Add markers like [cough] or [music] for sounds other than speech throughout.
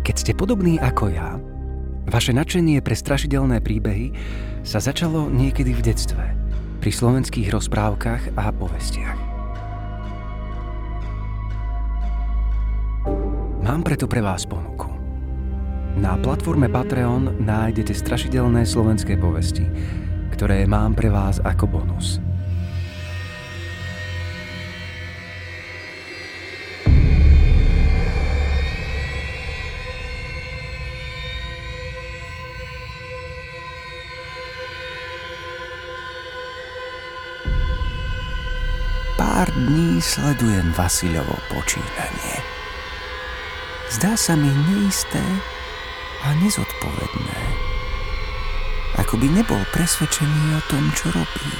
Keď ste podobní ako ja, vaše nadšenie pre strašidelné príbehy sa začalo niekedy v detstve, pri slovenských rozprávkach a povestiach. Mám preto pre vás ponuku. Na platforme Patreon nájdete strašidelné slovenské povesti, ktoré mám pre vás ako bonus – dní sledujem Vasilovo počínanie. Zdá sa mi neisté a nezodpovedné. Ako by nebol presvedčený o tom, čo robí.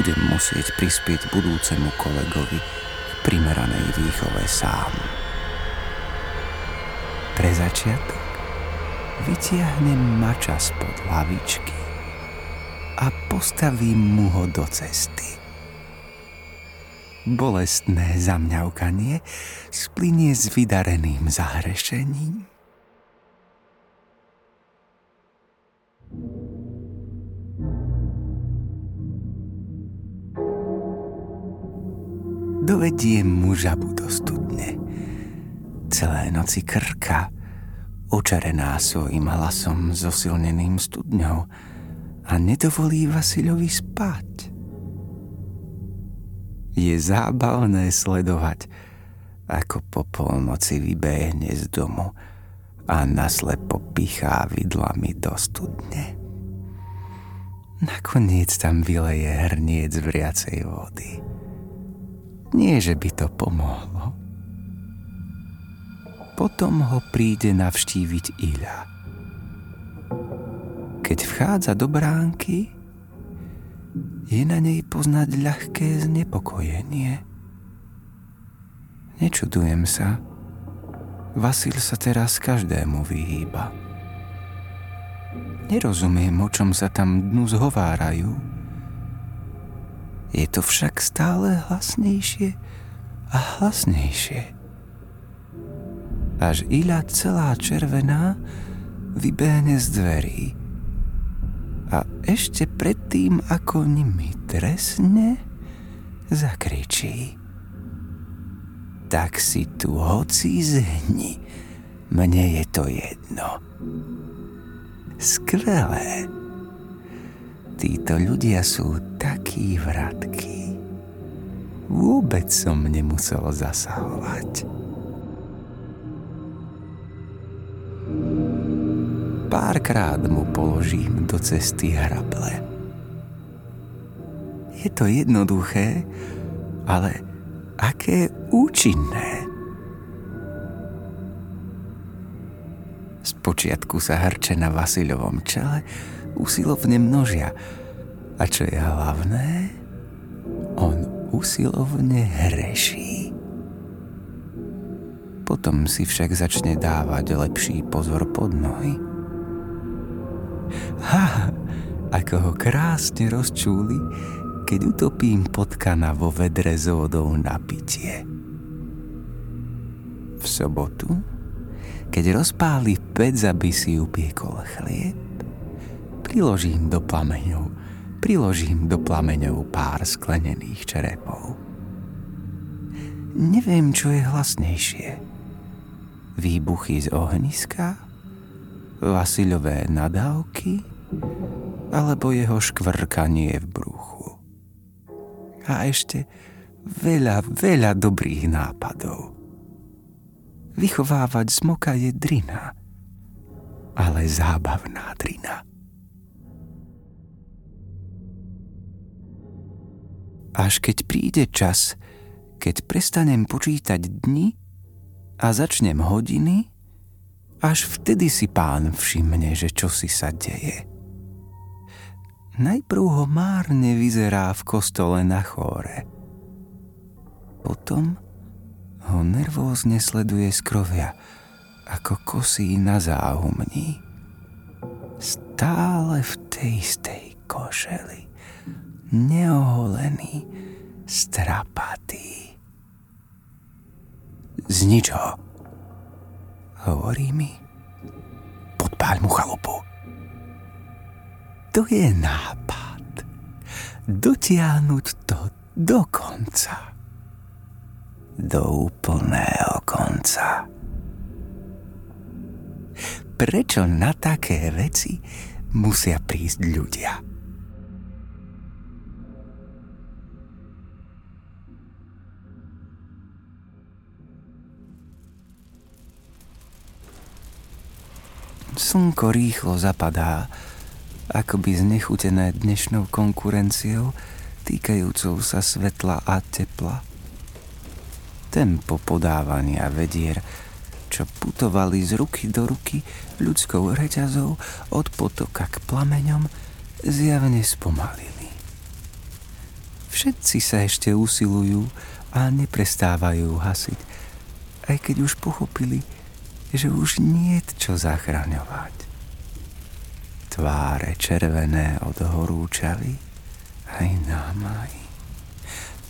Budem musieť prispieť budúcemu kolegovi v primeranej výchove sám. Pre začiatok vytiahnem mača spod lavičky a postavím mu ho do cesty bolestné zamňaukanie splinie s vydareným zahrešením. Dovediem mu žabu do studne. Celé noci krka, očarená svojim hlasom zosilneným studňou a nedovolí Vasilovi spať. Je zábavné sledovať, ako po polnoci vybehne z domu a naslepo pichá vidlami do studne. Nakoniec tam vyleje hrniec vriacej vody. Nie, že by to pomohlo. Potom ho príde navštíviť Ila. Keď vchádza do bránky, je na nej poznať ľahké znepokojenie. Nečudujem sa. Vasil sa teraz každému vyhýba. Nerozumiem, o čom sa tam dnu zhovárajú. Je to však stále hlasnejšie a hlasnejšie. Až Ila celá červená vybehne z dverí a ešte predtým, ako nimi tresne, zakričí. Tak si tu hoci zhni, mne je to jedno. Skvelé. Títo ľudia sú takí vratky. Vôbec som nemusel zasahovať. Párkrát mu položím do cesty hrable. Je to jednoduché, ale aké účinné. Spočiatku sa hrče na Vasilovom čele usilovne množia. A čo je hlavné, on usilovne hreší. Potom si však začne dávať lepší pozor pod nohy Ha, ako ho krásne rozčúli, keď utopím potkana vo vedre s vodou na pitie. V sobotu, keď rozpáli pec, aby si upiekol chlieb, priložím do plameňov, priložím do plameňov pár sklenených čerepov. Neviem, čo je hlasnejšie. Výbuchy z ohniska? Vasiľové nadávky? alebo jeho škvrkanie v bruchu. A ešte veľa, veľa dobrých nápadov. Vychovávať zmoka je drina, ale zábavná drina. Až keď príde čas, keď prestanem počítať dni a začnem hodiny, až vtedy si pán všimne, že čo si sa deje. Najprv ho márne vyzerá v kostole na chóre. Potom ho nervózne sleduje z krovia, ako kosí na záhumní. Stále v tej istej košeli, neoholený, strapatý. Z ničoho Hovorí mi, podpáľ mu chalupu. To je nápad. Dotiahnuť to do konca. Do úplného konca. Prečo na také veci musia prísť ľudia? Slnko rýchlo zapadá, akoby znechutené dnešnou konkurenciou týkajúcou sa svetla a tepla. Tempo podávania vedier, čo putovali z ruky do ruky ľudskou reťazou od potoka k plameňom, zjavne spomalili. Všetci sa ešte usilujú a neprestávajú hasiť, aj keď už pochopili, že už nie čo zachraňovať. Tváre červené od horúčavy aj námaj.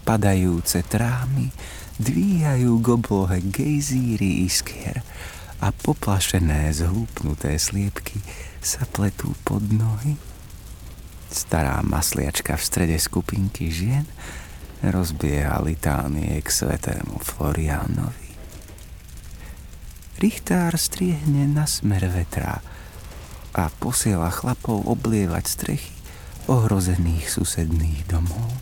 Padajúce trámy dvíhajú k oblohe gejzíry iskier a poplašené zhlúpnuté sliepky sa pletú pod nohy. Stará masliačka v strede skupinky žien rozbieha litánie k svetému Floriánovi. Richtár striehne na smer vetra a posiela chlapov oblievať strechy ohrozených susedných domov.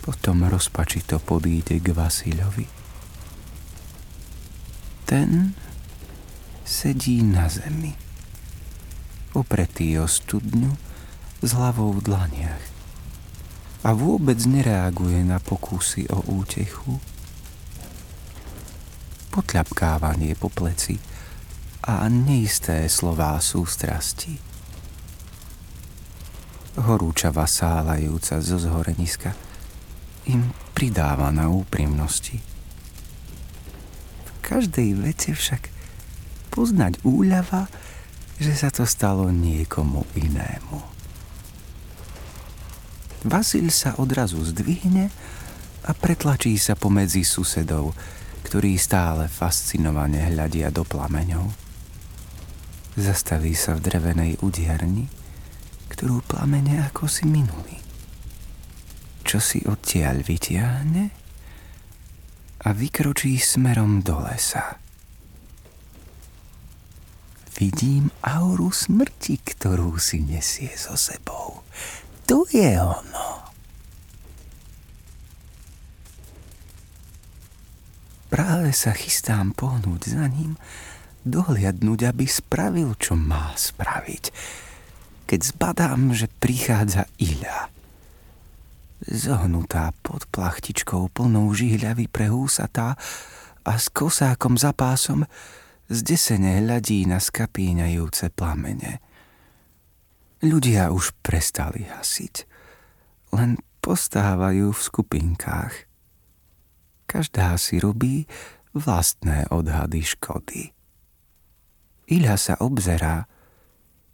Potom rozpačito podíde k Vasilovi. Ten sedí na zemi, opretý o studňu s hlavou v dlaniach a vôbec nereaguje na pokusy o útechu potľapkávanie po pleci a neisté slová sústrasti. Horúčava sálajúca zo zhoreniska im pridáva na úprimnosti. V každej vete však poznať úľava, že sa to stalo niekomu inému. Vasil sa odrazu zdvihne a pretlačí sa pomedzi susedov, ktorí stále fascinovane hľadia do plameňov. Zastaví sa v drevenej udiarni, ktorú plamene ako si minuli. Čo si odtiaľ vytiahne a vykročí smerom do lesa. Vidím auru smrti, ktorú si nesie so sebou. To je ono. Práve sa chystám pohnúť za ním, dohliadnúť, aby spravil, čo má spraviť. Keď zbadám, že prichádza Ila. Zohnutá pod plachtičkou plnou žihľavy pre a s kosákom za pásom zdesene hľadí na skapíňajúce plamene. Ľudia už prestali hasiť, len postávajú v skupinkách. Každá si robí vlastné odhady škody. Iľa sa obzerá,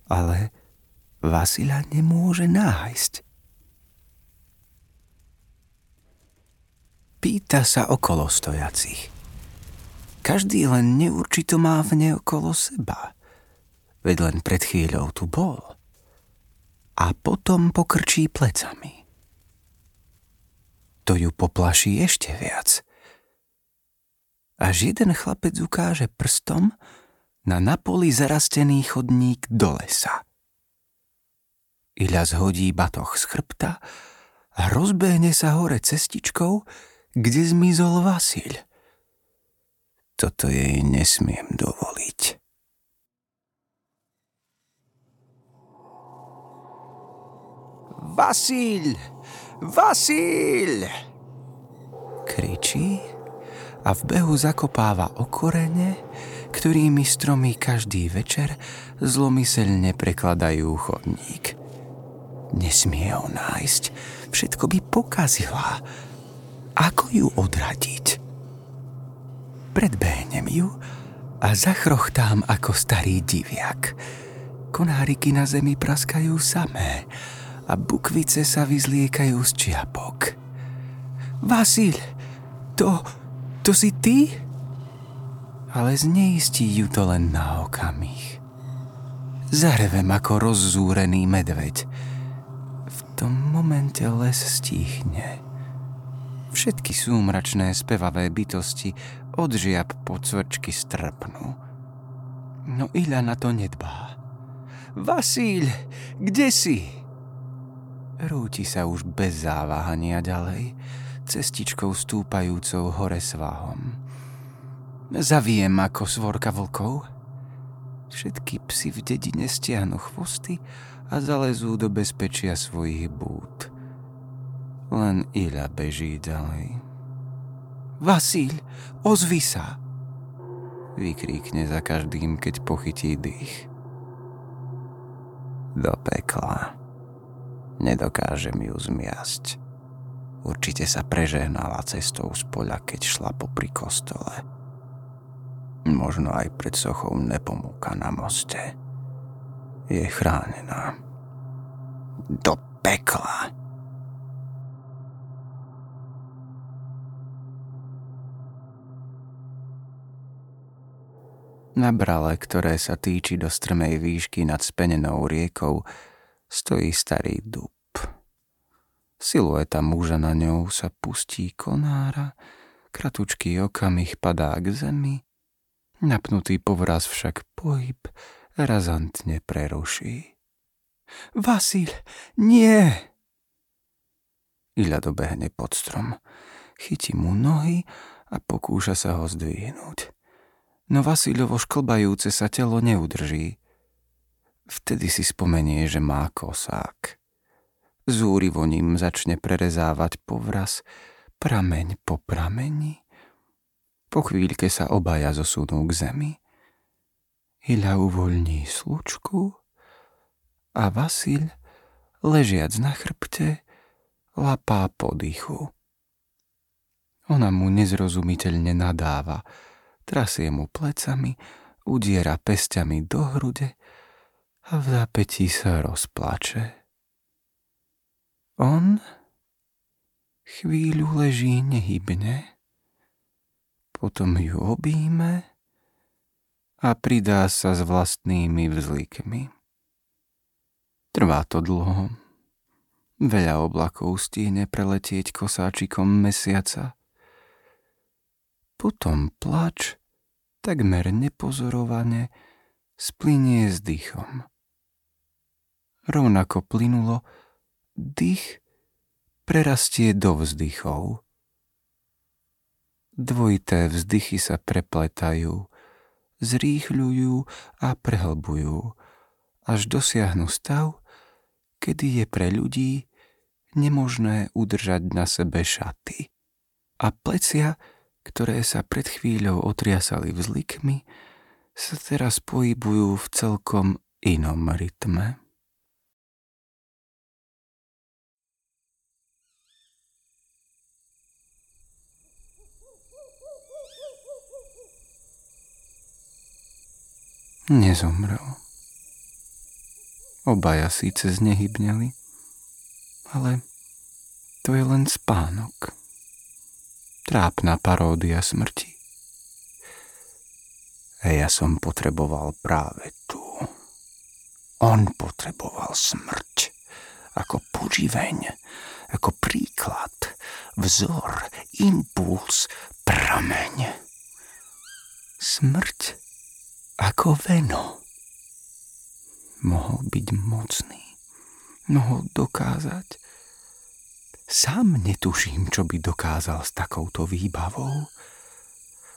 ale Vasila nemôže nájsť. Pýta sa okolo stojacich. Každý len neurčito má v ne okolo seba. Veď len pred chvíľou tu bol. A potom pokrčí plecami to ju poplaší ešte viac. Až jeden chlapec ukáže prstom na napoli zarastený chodník do lesa. Iľa zhodí batoh z chrbta a rozbehne sa hore cestičkou, kde zmizol Vasil. Toto jej nesmiem dovoliť. Vasil! Vasil! Kričí a v behu zakopáva okorene, ktorými stromy každý večer zlomyselne prekladajú chodník. Nesmie ho nájsť, všetko by pokazila. Ako ju odradiť? Predbehnem ju a zachrochtám ako starý diviak. Konáriky na zemi praskajú samé a bukvice sa vyzliekajú z čiapok. Vasil, to, to si ty? ale zneistí ju to len na okamih. Zarevem ako rozzúrený medveď. V tom momente les stíchne. Všetky súmračné spevavé bytosti od žiab po cvrčky strpnú. No Ila na to nedbá. Vasíľ, kde si? Rúti sa už bez záváhania ďalej, cestičkou stúpajúcou hore svahom. Zaviem ako svorka vlkov. Všetky psy v dedine stiahnu chvosty a zalezú do bezpečia svojich bút. Len Ila beží ďalej. Vasíľ, ozvi sa! Vykríkne za každým, keď pochytí dých. Do pekla. Nedokážem ju zmiasť. Určite sa prežehnala cestou z poľa, keď šla popri kostole. Možno aj pred sochou nepomúka na moste. Je chránená. Do pekla. Na brale, ktoré sa týči do strmej výšky nad spenenou riekou, stojí starý dub. Silueta muža na ňou sa pustí konára, kratučký okamih padá k zemi, napnutý povraz však pohyb razantne preruší. Vasil, nie! Ila dobehne pod strom, chytí mu nohy a pokúša sa ho zdvihnúť. No Vasilovo šklbajúce sa telo neudrží. Vtedy si spomenie, že má kosák. Zúrivo ním začne prerezávať povraz, prameň po prameni. Po chvíľke sa obaja zosunú k zemi. Hila uvoľní slučku a Vasil, ležiac na chrbte, lapá po dychu. Ona mu nezrozumiteľne nadáva, trasie mu plecami, udiera pestiami do hrude a v zápetí sa rozplače. On chvíľu leží nehybne, potom ju obíme a pridá sa s vlastnými vzlikmi. Trvá to dlho. Veľa oblakov stihne preletieť kosáčikom mesiaca. Potom plač, takmer nepozorovane, splinie s dýchom rovnako plynulo, dých prerastie do vzdychov. Dvojité vzdychy sa prepletajú, zrýchľujú a prehlbujú, až dosiahnu stav, kedy je pre ľudí nemožné udržať na sebe šaty. A plecia, ktoré sa pred chvíľou otriasali vzlikmi, sa teraz pohybujú v celkom inom rytme. Nezomrel. Obaja síce znehybneli, ale to je len spánok. Trápna paródia smrti. A ja som potreboval práve tu. On potreboval smrť ako poživeň, ako príklad, vzor, impuls, prameň. Smrť ako veno. Mohol byť mocný, mohol dokázať. Sám netuším, čo by dokázal s takouto výbavou,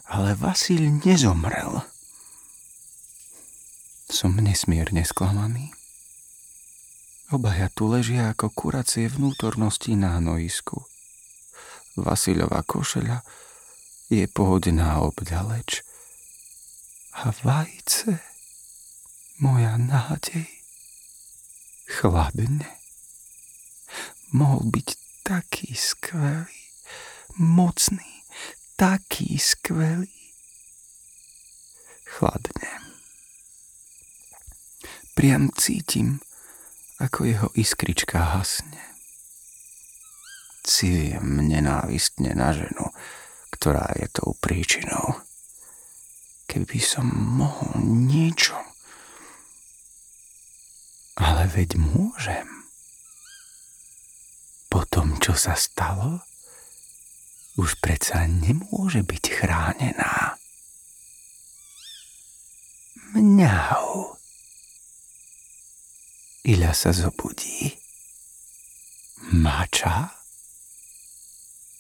ale Vasil nezomrel. Som nesmierne sklamaný. Obaja tu ležia ako kuracie vnútornosti na hnojisku. Vasilova košeľa je pohodená obďaleč a vajce, moja nádej, chladne. Mohol byť taký skvelý, mocný, taký skvelý. Chladne. Priam cítim, ako jeho iskrička hasne. Cílim nenávistne na ženu, ktorá je tou príčinou keby som mohol niečo. Ale veď môžem. Po tom, čo sa stalo, už predsa nemôže byť chránená. Mňau. Iľa sa zobudí. Mača?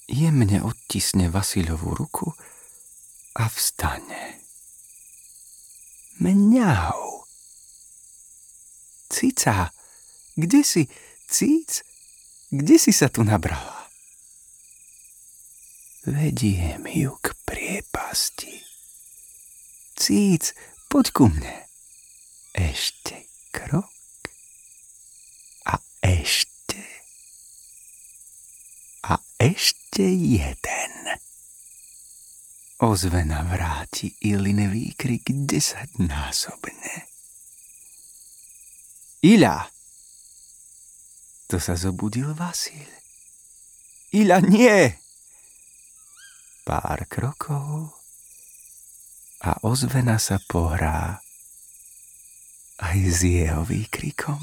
Jemne odtisne Vasilovú ruku a vstane. Mňau. Cica, kde si? Cíc? Kde si sa tu nabrala? Vediem ju k priepasti. Cíc, poď ku mne. Ešte krok a ešte a ešte jeden. Ozvena vráti Ilin výkrik desaťnásobne. Ila! To sa zobudil Vasil. Ila, nie! Pár krokov a ozvena sa pohrá aj s jeho výkrikom.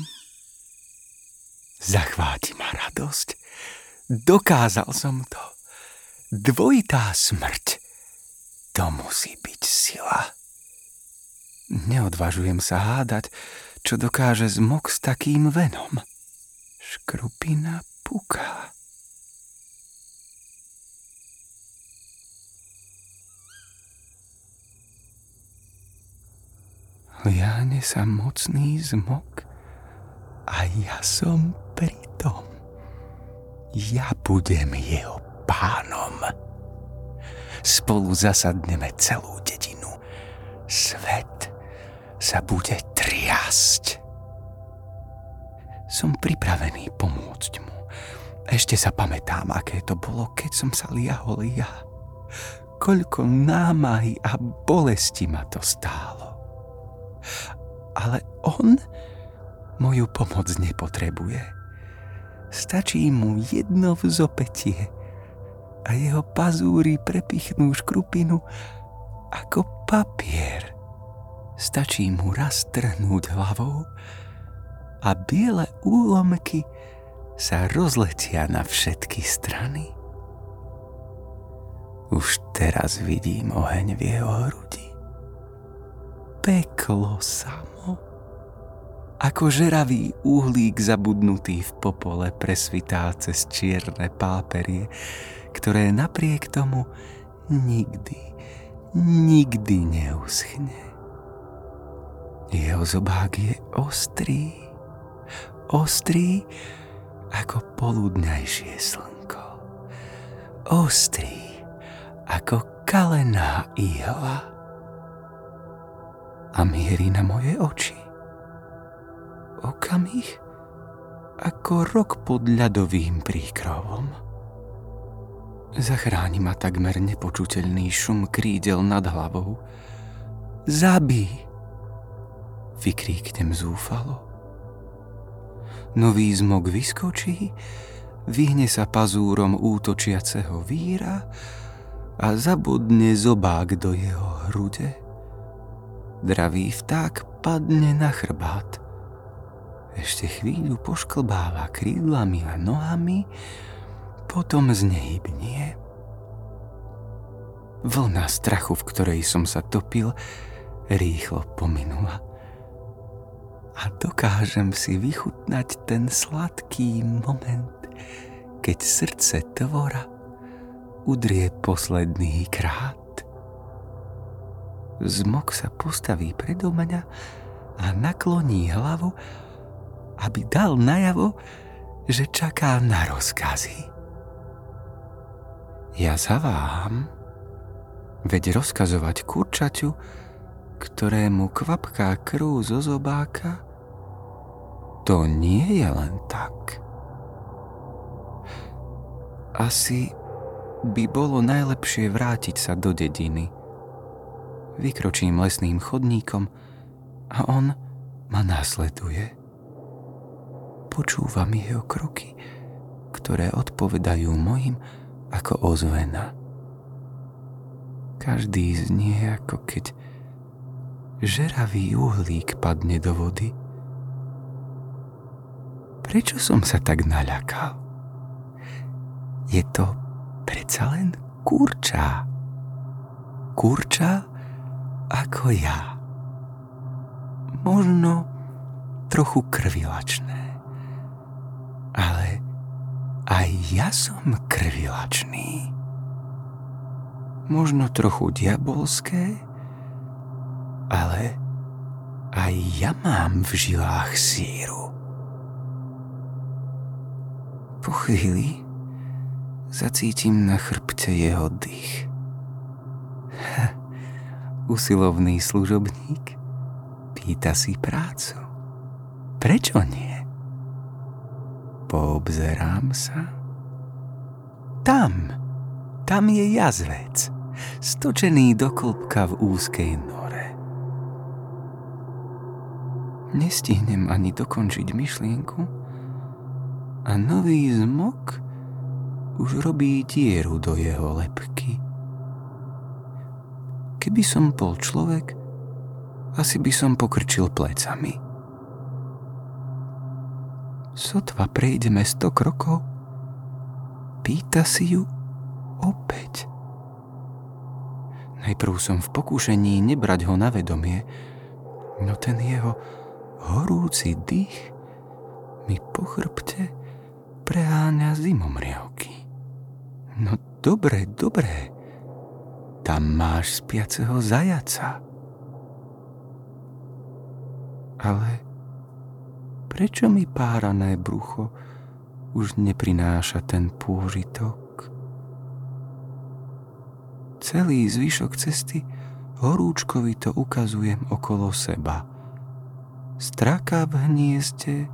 Zachváti ma radosť. Dokázal som to. Dvojitá smrť to musí byť sila. Neodvažujem sa hádať, čo dokáže zmok s takým venom. Škrupina puká. Liáne sa mocný zmok a ja som pritom. Ja budem jeho pánom spolu zasadneme celú dedinu. Svet sa bude triasť. Som pripravený pomôcť mu. Ešte sa pamätám, aké to bolo, keď som sa liahol ja. Koľko námahy a bolesti ma to stálo. Ale on moju pomoc nepotrebuje. Stačí mu jedno vzopetie – a jeho pazúry prepichnú škrupinu ako papier. Stačí mu raz trhnúť hlavou a biele úlomky sa rozletia na všetky strany. Už teraz vidím oheň v jeho hrudi. Peklo samo. Ako žeravý uhlík zabudnutý v popole presvitá cez čierne páperie, ktoré napriek tomu nikdy, nikdy neuschne. Jeho zobák je ostrý, ostrý ako poludňajšie slnko. Ostrý ako kalená ihla. A mierí na moje oči. Okamih ako rok pod ľadovým príkrovom. Zachráni ma takmer nepočuteľný šum krídel nad hlavou. Zabí! Vykríknem zúfalo. Nový zmok vyskočí, vyhne sa pazúrom útočiaceho víra a zabudne zobák do jeho hrude. Dravý vták padne na chrbát. Ešte chvíľu pošklbáva krídlami a nohami, potom znehybnie. Vlna strachu, v ktorej som sa topil, rýchlo pominula. A dokážem si vychutnať ten sladký moment, keď srdce tvora udrie posledný krát. Zmok sa postaví predo mňa a nakloní hlavu, aby dal najavo, že čaká na rozkazy. Ja zaváham, veď rozkazovať kurčaťu, ktorému kvapká krv zo zobáka, to nie je len tak. Asi by bolo najlepšie vrátiť sa do dediny. Vykročím lesným chodníkom a on ma následuje. Počúvam jeho kroky, ktoré odpovedajú mojim ako ozvena. Každý znie ako keď žeravý uhlík padne do vody. Prečo som sa tak naľakal? Je to predsa len kurča. Kurča ako ja. Možno trochu krvilačné. Ale aj ja som krvilačný. Možno trochu diabolské, ale aj ja mám v žilách síru. Po chvíli zacítim na chrbte jeho dých. [laughs] Usilovný služobník pýta si prácu. Prečo nie? Poobzerám sa. Tam, tam je jazvec, stočený do klopka v úzkej nore. Nestihnem ani dokončiť myšlienku a nový zmok už robí dieru do jeho lepky. Keby som bol človek, asi by som pokrčil plecami. Sotva prejdeme sto krokov, pýta si ju opäť. Najprv som v pokúšení nebrať ho na vedomie, no ten jeho horúci dých mi po chrbte preháňa zimomriavky. No dobre, dobre, tam máš spiaceho zajaca. Ale prečo mi párané brucho už neprináša ten pôžitok? Celý zvyšok cesty horúčkovito ukazujem okolo seba. Straka v hniezde,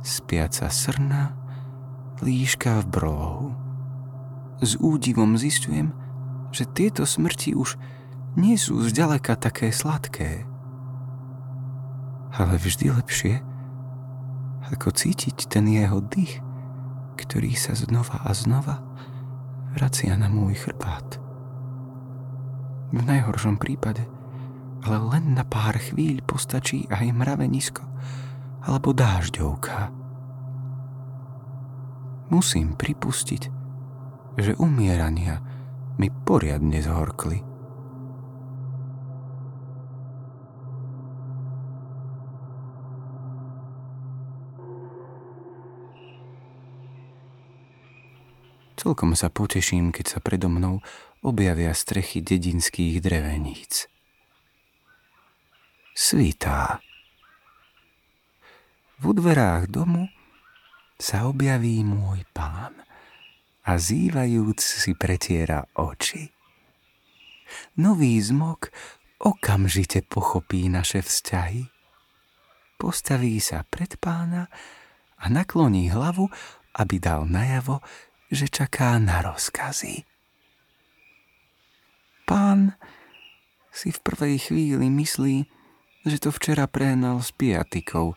spiaca srna, líška v brohu. S údivom zistujem, že tieto smrti už nie sú zďaleka také sladké. Ale vždy lepšie, ako cítiť ten jeho dých, ktorý sa znova a znova vracia na môj chrbát. V najhoršom prípade, ale len na pár chvíľ postačí aj mravenisko alebo dážďovka. Musím pripustiť, že umierania mi poriadne zhorkli. Celkom sa poteším, keď sa predo mnou objavia strechy dedinských dreveníc. Svítá. V dverách domu sa objaví môj pán a zývajúc si pretiera oči. Nový zmok okamžite pochopí naše vzťahy. Postaví sa pred pána a nakloní hlavu, aby dal najavo, že čaká na rozkazy. Pán si v prvej chvíli myslí, že to včera prehnal s piatikou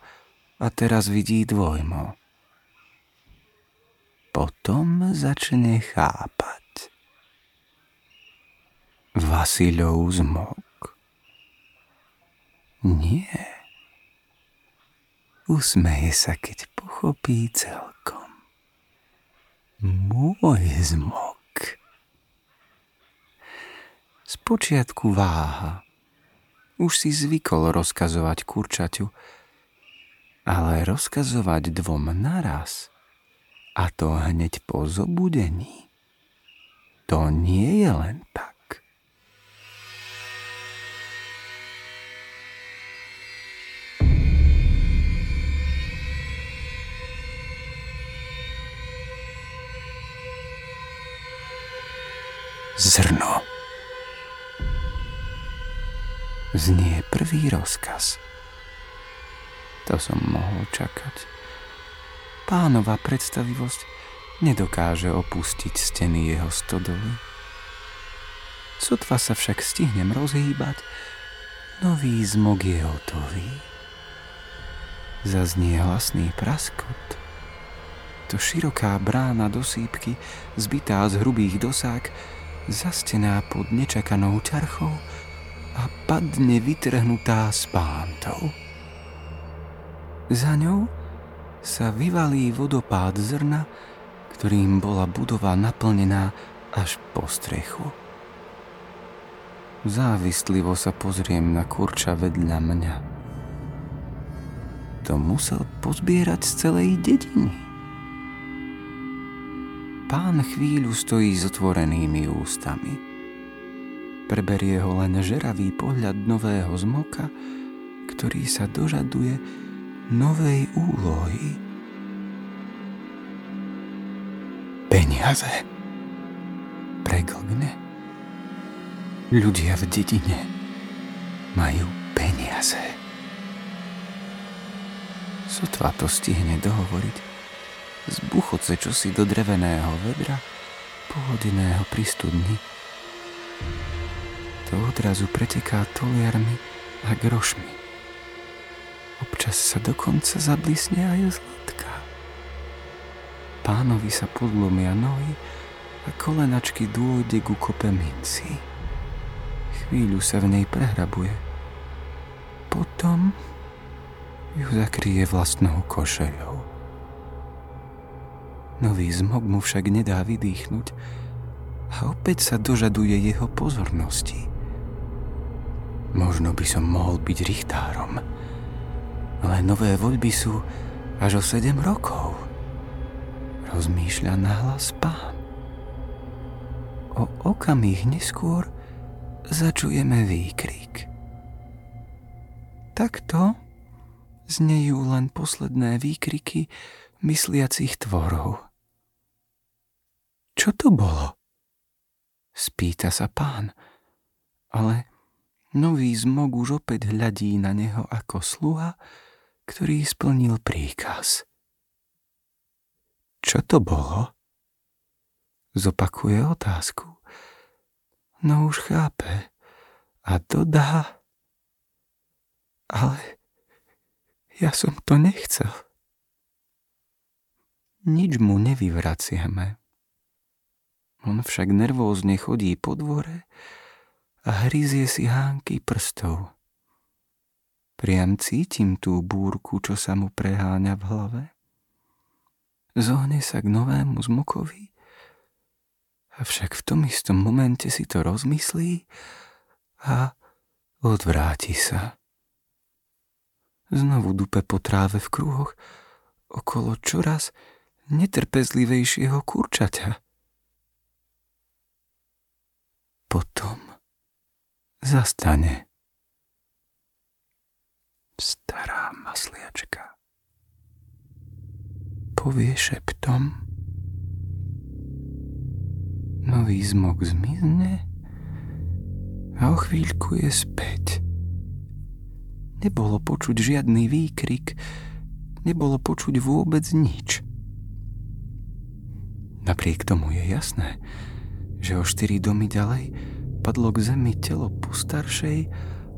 a teraz vidí dvojmo. Potom začne chápať. Vasilov zmok. Nie. Usmeje sa, keď pochopí celkom. Môj zmok. Spočiatku váha. Už si zvykol rozkazovať kurčaťu, ale rozkazovať dvom naraz, a to hneď po zobudení, to nie je len tak. Zrno. Znie prvý rozkaz. To som mohol čakať. Pánova predstavivosť nedokáže opustiť steny jeho stodoly. Sotva sa však stihnem rozhýbať, nový zmog je hotový. Zaznie hlasný praskot. To široká brána do sípky, zbytá z hrubých dosák, zastená pod nečakanou ťarchou a padne vytrhnutá z pántou. Za ňou sa vyvalí vodopád zrna, ktorým bola budova naplnená až po strechu. Závislivo sa pozriem na kurča vedľa mňa. To musel pozbierať z celej dediny. Pán chvíľu stojí s otvorenými ústami. Preberie ho len žeravý pohľad nového zmoka, ktorý sa dožaduje novej úlohy. Peniaze. Preglgne. Ľudia v dedine majú peniaze. Sotva to stihne dohovoriť. Zbuchoce čosi do dreveného vedra, pohodeného pri studni. To odrazu preteká toliarmi a grošmi. Občas sa dokonca zablisne aj zlatka. Pánovi sa podlomia nohy a kolenačky dôjde ku kope minci. Chvíľu sa v nej prehrabuje. Potom ju zakrie vlastnou košeľou. Nový zmog mu však nedá vydýchnuť a opäť sa dožaduje jeho pozornosti. Možno by som mohol byť richtárom, ale nové voľby sú až o 7 rokov. Rozmýšľa nahlas pán. O okamih neskôr začujeme výkrik. Takto znejú len posledné výkriky mysliacich tvorov. Čo to bolo? Spýta sa pán, ale nový zmog už opäť hľadí na neho ako sluha, ktorý splnil príkaz. Čo to bolo? Zopakuje otázku. No už chápe a dodá. Ale ja som to nechcel. Nič mu nevyvraciame. On však nervózne chodí po dvore a hryzie si hánky prstov. Priam cítim tú búrku, čo sa mu preháňa v hlave. Zohne sa k novému zmokovi, avšak v tom istom momente si to rozmyslí a odvráti sa. Znovu dupe po tráve v kruhoch okolo čoraz netrpezlivejšieho kurčaťa. Potom zastane stará masliačka. Povie šeptom. Nový zmok zmizne a o chvíľku je späť. Nebolo počuť žiadny výkrik, nebolo počuť vôbec nič. Napriek tomu je jasné, že o štyri domy ďalej padlo k zemi telo postaršej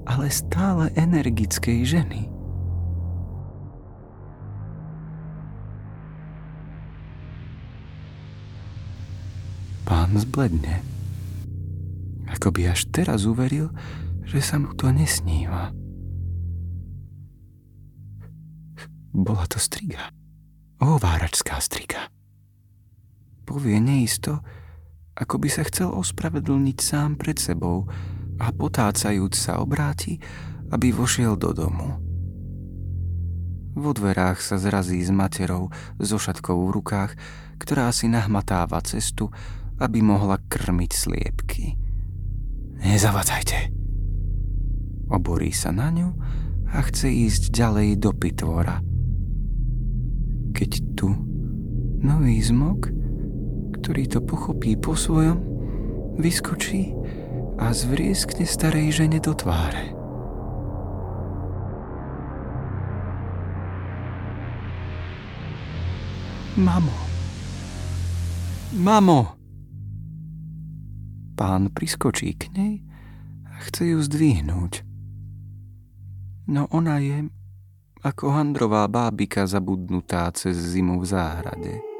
ale stále energickej ženy. Pán zbledne. Ako by až teraz uveril, že sa mu to nesníva. Bola to striga. Ováračská striga. Povie neisto, ako by sa chcel ospravedlniť sám pred sebou, a potácajúc sa obráti, aby vošiel do domu. Vo dverách sa zrazí s materou so šatkou v rukách, ktorá si nahmatáva cestu, aby mohla krmiť sliepky. Nezavadzajte! Oborí sa na ňu a chce ísť ďalej do pitvora. Keď tu nový zmok, ktorý to pochopí po svojom, vyskočí a zvrieskne starej žene do tváre. Mamo. Mamo. Pán priskočí k nej a chce ju zdvihnúť. No ona je ako handrová bábika zabudnutá cez zimu v záhrade.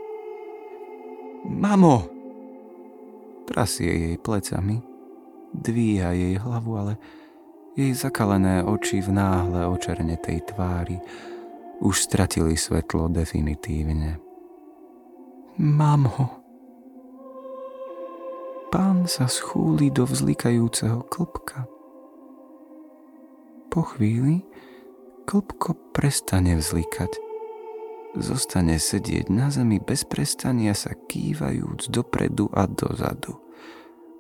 Mamo! Trasie jej plecami dvíha jej hlavu, ale Jej zakalené oči v náhle očernetej tvári už stratili svetlo definitívne. Mám ho. Pán sa schúli do vzlikajúceho klopka. Po chvíli klopko prestane vzlikať. Zostane sedieť na zemi bez prestania sa kývajúc dopredu a dozadu,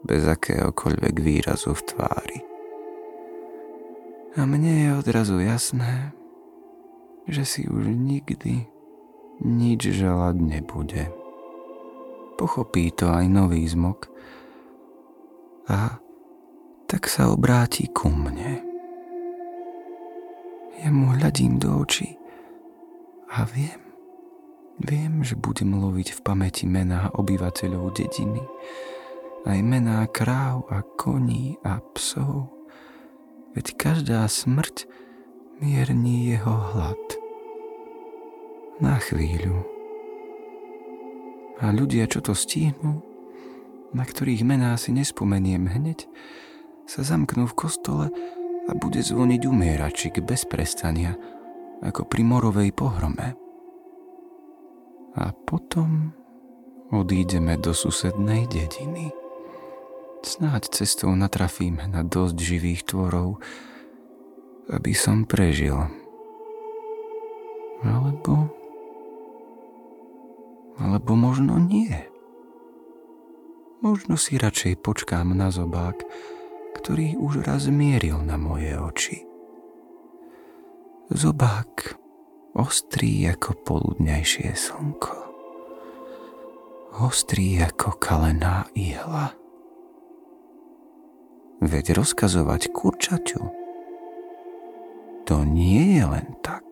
bez akéhokoľvek výrazu v tvári. A mne je odrazu jasné, že si už nikdy nič želať nebude. Pochopí to aj nový zmok a tak sa obráti ku mne. Ja mu hľadím do očí a viem, viem, že budem loviť v pamäti mená obyvateľov dediny, aj mená kráv a koní a psov, veď každá smrť mierni jeho hlad. Na chvíľu a ľudia, čo to stihnú, na ktorých mená si nespomeniem hneď, sa zamknú v kostole a bude zvoniť umieračik bez prestania, ako pri morovej pohrome. A potom odídeme do susednej dediny. Snáď cestou natrafím na dosť živých tvorov, aby som prežil. Alebo alebo možno nie. Možno si radšej počkám na zobák, ktorý už raz mieril na moje oči. Zobák ostrý ako poludňajšie slnko. Ostrý ako kalená ihla. Veď rozkazovať kurčaťu to nie je len tak.